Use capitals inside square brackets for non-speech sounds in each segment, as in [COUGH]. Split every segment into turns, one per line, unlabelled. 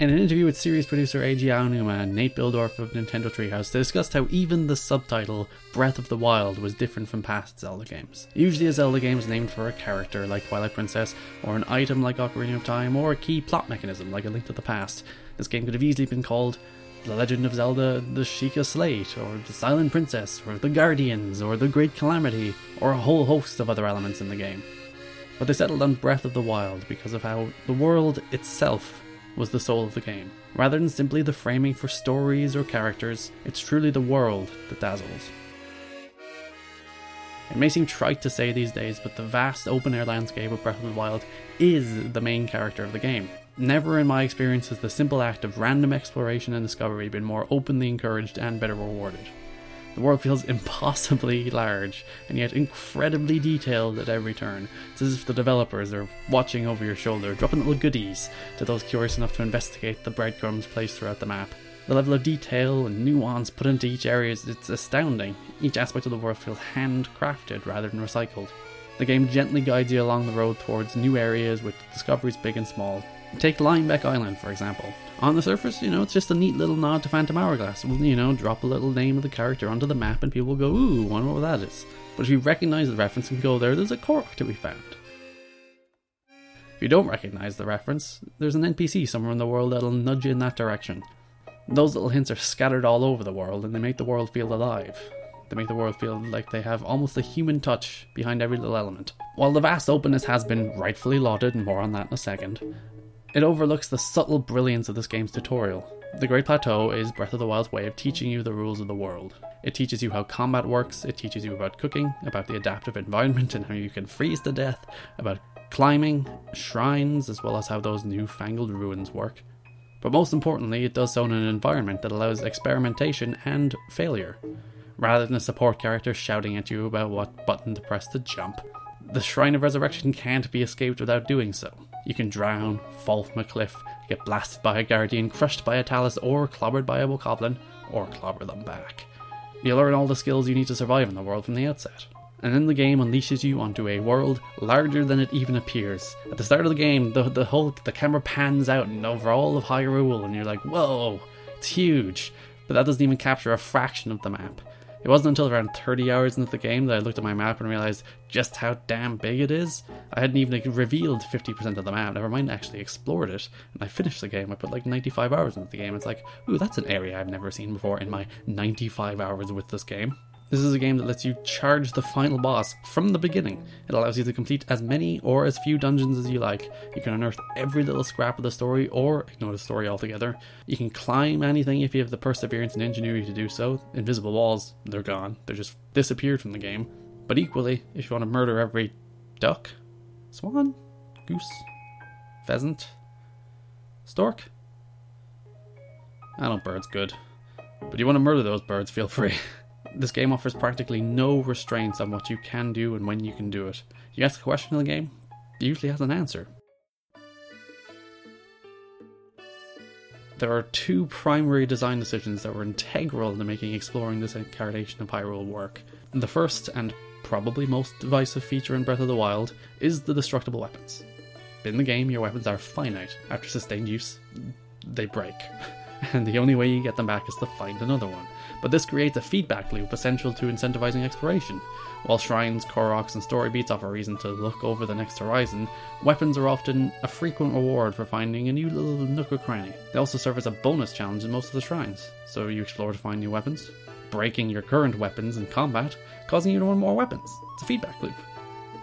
In an interview with series producer Eiji Aonuma and Nate Bihldorff of Nintendo Treehouse, they discussed how even the subtitle Breath of the Wild was different from past Zelda games. Usually a Zelda game is named for a character like Twilight Princess, or an item like Ocarina of Time, or a key plot mechanism like A Link to the Past. This game could have easily been called The Legend of Zelda, The Sheikah Slate, or The Silent Princess, or The Guardians, or The Great Calamity, or a whole host of other elements in the game. But they settled on Breath of the Wild because of how the world itself was the soul of the game. Rather than simply the framing for stories or characters, it's truly the world that dazzles. It may seem trite to say these days, but the vast open air landscape of Breath of the Wild is the main character of the game. Never in my experience has the simple act of random exploration and discovery been more openly encouraged and better rewarded. The world feels impossibly large and yet incredibly detailed at every turn. It's as if the developers are watching over your shoulder, dropping little goodies to those curious enough to investigate the breadcrumbs placed throughout the map. The level of detail and nuance put into each area is astounding. Each aspect of the world feels handcrafted rather than recycled. The game gently guides you along the road towards new areas with discoveries big and small. Take Linebeck Island, for example on the surface, you know, it's just a neat little nod to Phantom Hourglass. We'll, you know, drop a little name of the character onto the map and people will go, ooh, wonder what that is. But if you recognize the reference and go there, there's a Korok to be found. If you don't recognize the reference, there's an NPC somewhere in the world that'll nudge you in that direction. Those little hints are scattered all over the world and they make the world feel alive. They make the world feel like they have almost a human touch behind every little element. While the vast openness has been rightfully lauded, and more on that in a second, it overlooks the subtle brilliance of this game's tutorial. The Great Plateau is Breath of the Wild's way of teaching you the rules of the world. It teaches you how combat works, it teaches you about cooking, about the adaptive environment and how you can freeze to death, about climbing, shrines, as well as how those newfangled ruins work. But most importantly, it does so in an environment that allows experimentation and failure, rather than a support character shouting at you about what button to press to jump. The Shrine of Resurrection can't be escaped without doing so. You can drown, fall from a cliff, get blasted by a guardian, crushed by a talus, or clobbered by a bokoblin, or clobber them back. You'll learn all the skills you need to survive in the world from the outset. And then the game unleashes you onto a world larger than it even appears. At the start of the game, the, the whole the camera pans out and over all of Hyrule, and you're like, whoa, it's huge. But that doesn't even capture a fraction of the map. It wasn't until around 30 hours into the game that I looked at my map and realized just how damn big it is. I hadn't even revealed 50% of the map, never mind actually explored it. And I finished the game, I put like 95 hours into the game. It's like, ooh, that's an area I've never seen before in my 95 hours with this game. This is a game that lets you charge the final boss from the beginning. It allows you to complete as many or as few dungeons as you like. You can unearth every little scrap of the story or ignore the story altogether. You can climb anything if you have the perseverance and ingenuity to do so. Invisible walls, they're gone. They're just disappeared from the game. But equally, if you want to murder every duck, swan, goose, pheasant, stork, I know birds good. But you want to murder those birds, feel free. [LAUGHS] This game offers practically no restraints on what you can do and when you can do it. You ask a question in the game, it usually has an answer. There are two primary design decisions that were integral to making exploring this incarnation of Hyrule work. The first, and probably most divisive feature in Breath of the Wild, is the destructible weapons. In the game, your weapons are finite. After sustained use, they break. [LAUGHS] And [LAUGHS] the only way you get them back is to find another one but this creates a feedback loop essential to incentivizing exploration. While shrines, Koroks, and story beats offer reason to look over the next horizon, weapons are often a frequent reward for finding a new little nook or cranny. They also serve as a bonus challenge in most of the shrines, so you explore to find new weapons, breaking your current weapons in combat, causing you to want more weapons. It's a feedback loop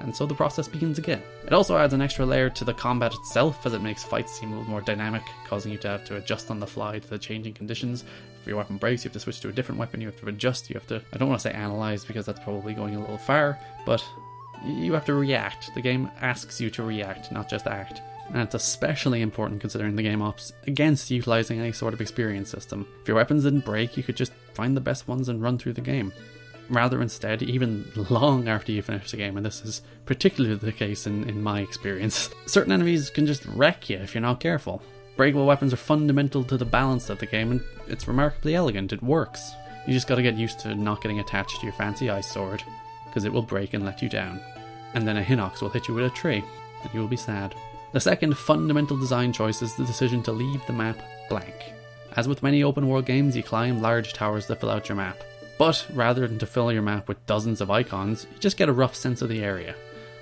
and so the process begins again. It also adds an extra layer to the combat itself as it makes fights seem a little more dynamic, causing you to have to adjust on the fly to the changing conditions. If your weapon breaks, you have to switch to a different weapon, you have to adjust, you have to, I don't want to say analyze because that's probably going a little far, but you have to react. The game asks you to react, not just act. And it's especially important considering the game opts against utilizing any sort of experience system. If your weapons didn't break, you could just find the best ones and run through the game rather instead, even long after you finish the game, and this is particularly the case in, in my experience, certain enemies can just wreck you if you're not careful. Breakable weapons are fundamental to the balance of the game, and it's remarkably elegant, it works. You just gotta get used to not getting attached to your fancy ice sword, because it will break and let you down. And then a Hinox will hit you with a tree, and you will be sad. The second fundamental design choice is the decision to leave the map blank. As with many open world games, you climb large towers that fill out your map. But rather than to fill your map with dozens of icons, you just get a rough sense of the area.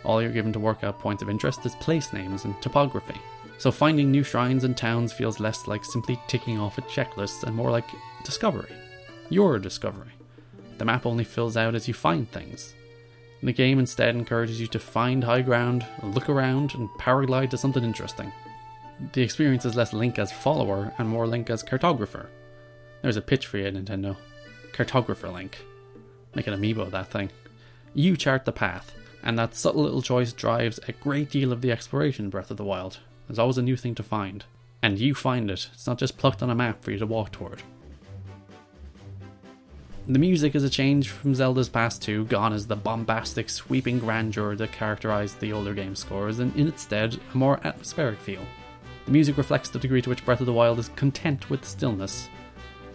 All you're given to work out points of interest is place names and topography. So finding new shrines and towns feels less like simply ticking off a checklist and more like discovery. Your discovery. The map only fills out as you find things. The game instead encourages you to find high ground, look around, and paraglide to something interesting the experience is less Link as follower and more Link as cartographer. There's a pitch for you, Nintendo. Cartographer Link. Make an amiibo that thing. You chart the path, and that subtle little choice drives a great deal of the exploration in Breath of the Wild. There's always a new thing to find. And you find it, it's not just plucked on a map for you to walk toward. The music is a change from Zelda's past 2, gone is the bombastic, sweeping grandeur that characterized the older game scores, and in its stead, a more atmospheric feel. The music reflects the degree to which Breath of the Wild is content with stillness.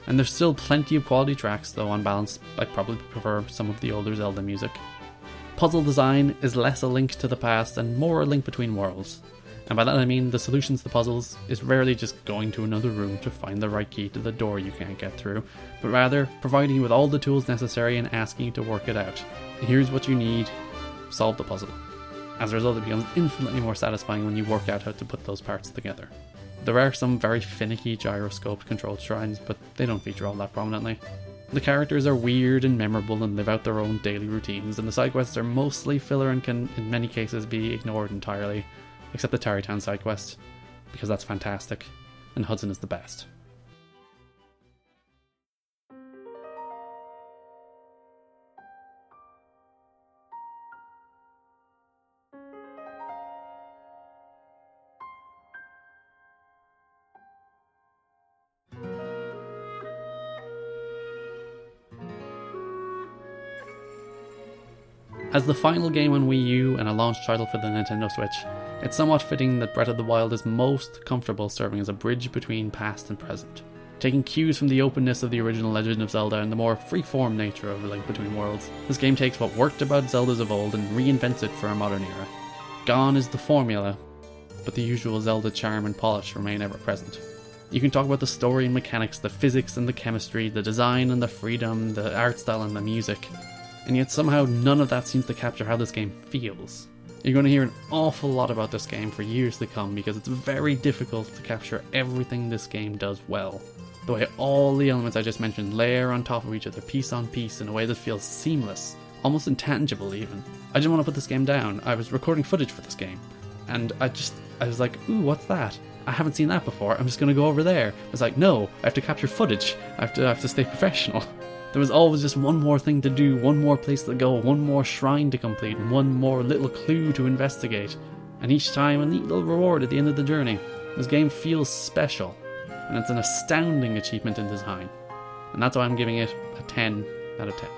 And there's still plenty of quality tracks, though on balance, I probably prefer some of the older Zelda music. Puzzle design is less a link to the past and more a link between worlds. And by that I mean the solutions to puzzles is rarely just going to another room to find the right key to the door you can't get through, but rather providing you with all the tools necessary and asking you to work it out. Here's what you need, solve the puzzle. As a result, it becomes infinitely more satisfying when you work out how to put those parts together. There are some very finicky gyroscope controlled shrines, but they don't feature all that prominently. The characters are weird and memorable and live out their own daily routines, and the side quests are mostly filler and can, in many cases, be ignored entirely, except the Tarrey Town side quest, because that's fantastic, and Hudson is the best. As the final game on Wii U and a launch title for the Nintendo Switch, it's somewhat fitting that Breath of the Wild is most comfortable serving as a bridge between past and present, taking cues from the openness of the original Legend of Zelda and the more free-form nature of Link Between Worlds. This game takes what worked about Zeldas of old and reinvents it for a modern era. Gone is the formula, but the usual Zelda charm and polish remain ever present. You can talk about the story and mechanics, the physics and the chemistry, the design and the freedom, the art style and the music, and yet somehow none of that seems to capture how this game feels. You're going to hear an awful lot about this game for years to come because it's very difficult to capture everything this game does well. The way all the elements I just mentioned layer on top of each other, piece on piece, in a way that feels seamless, almost intangible even. I didn't want to put this game down. I was recording footage for this game, and I just, I was like, ooh, what's that? I haven't seen that before. I'm just going to go over there. I was like, no, I have to capture footage. I have to, I have to stay professional. [LAUGHS] There was always just one more thing to do, one more place to go, one more shrine to complete, and one more little clue to investigate. And each time a neat little reward at the end of the journey. This game feels special, and it's an astounding achievement in design. And that's why I'm giving it a 10 out of 10.